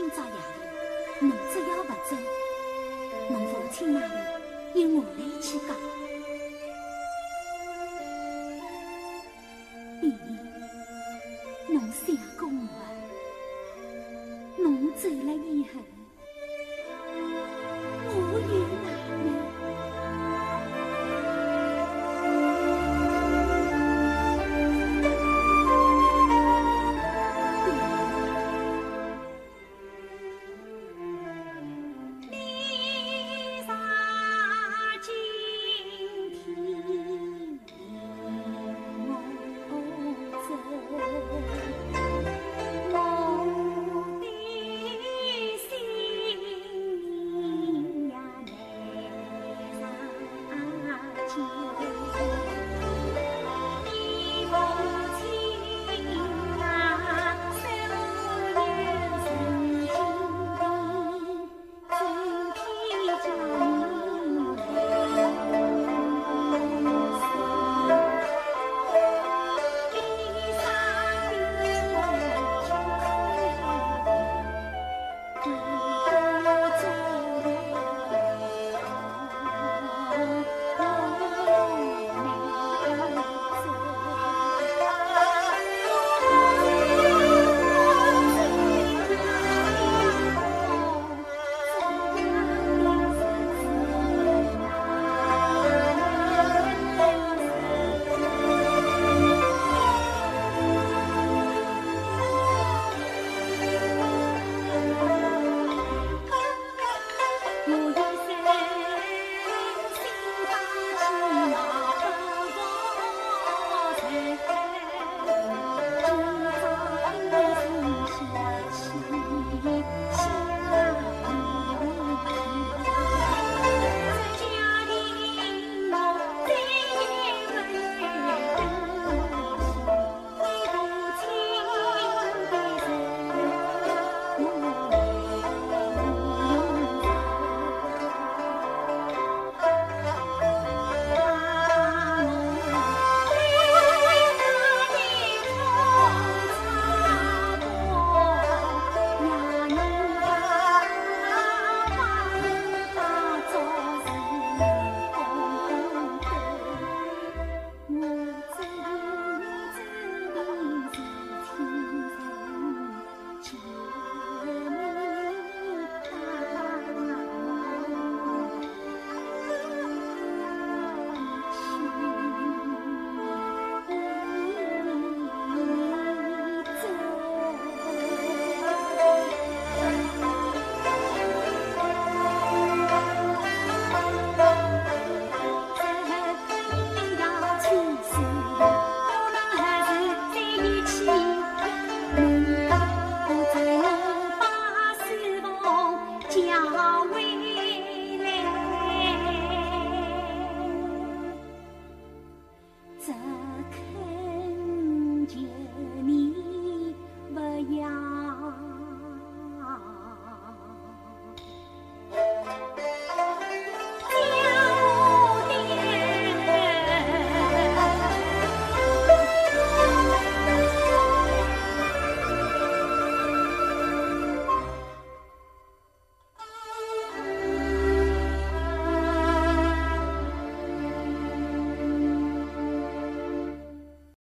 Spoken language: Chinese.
今朝夜里侬只要不走，侬父亲那里由我来去讲。弟弟，侬想过我？侬走了以后。we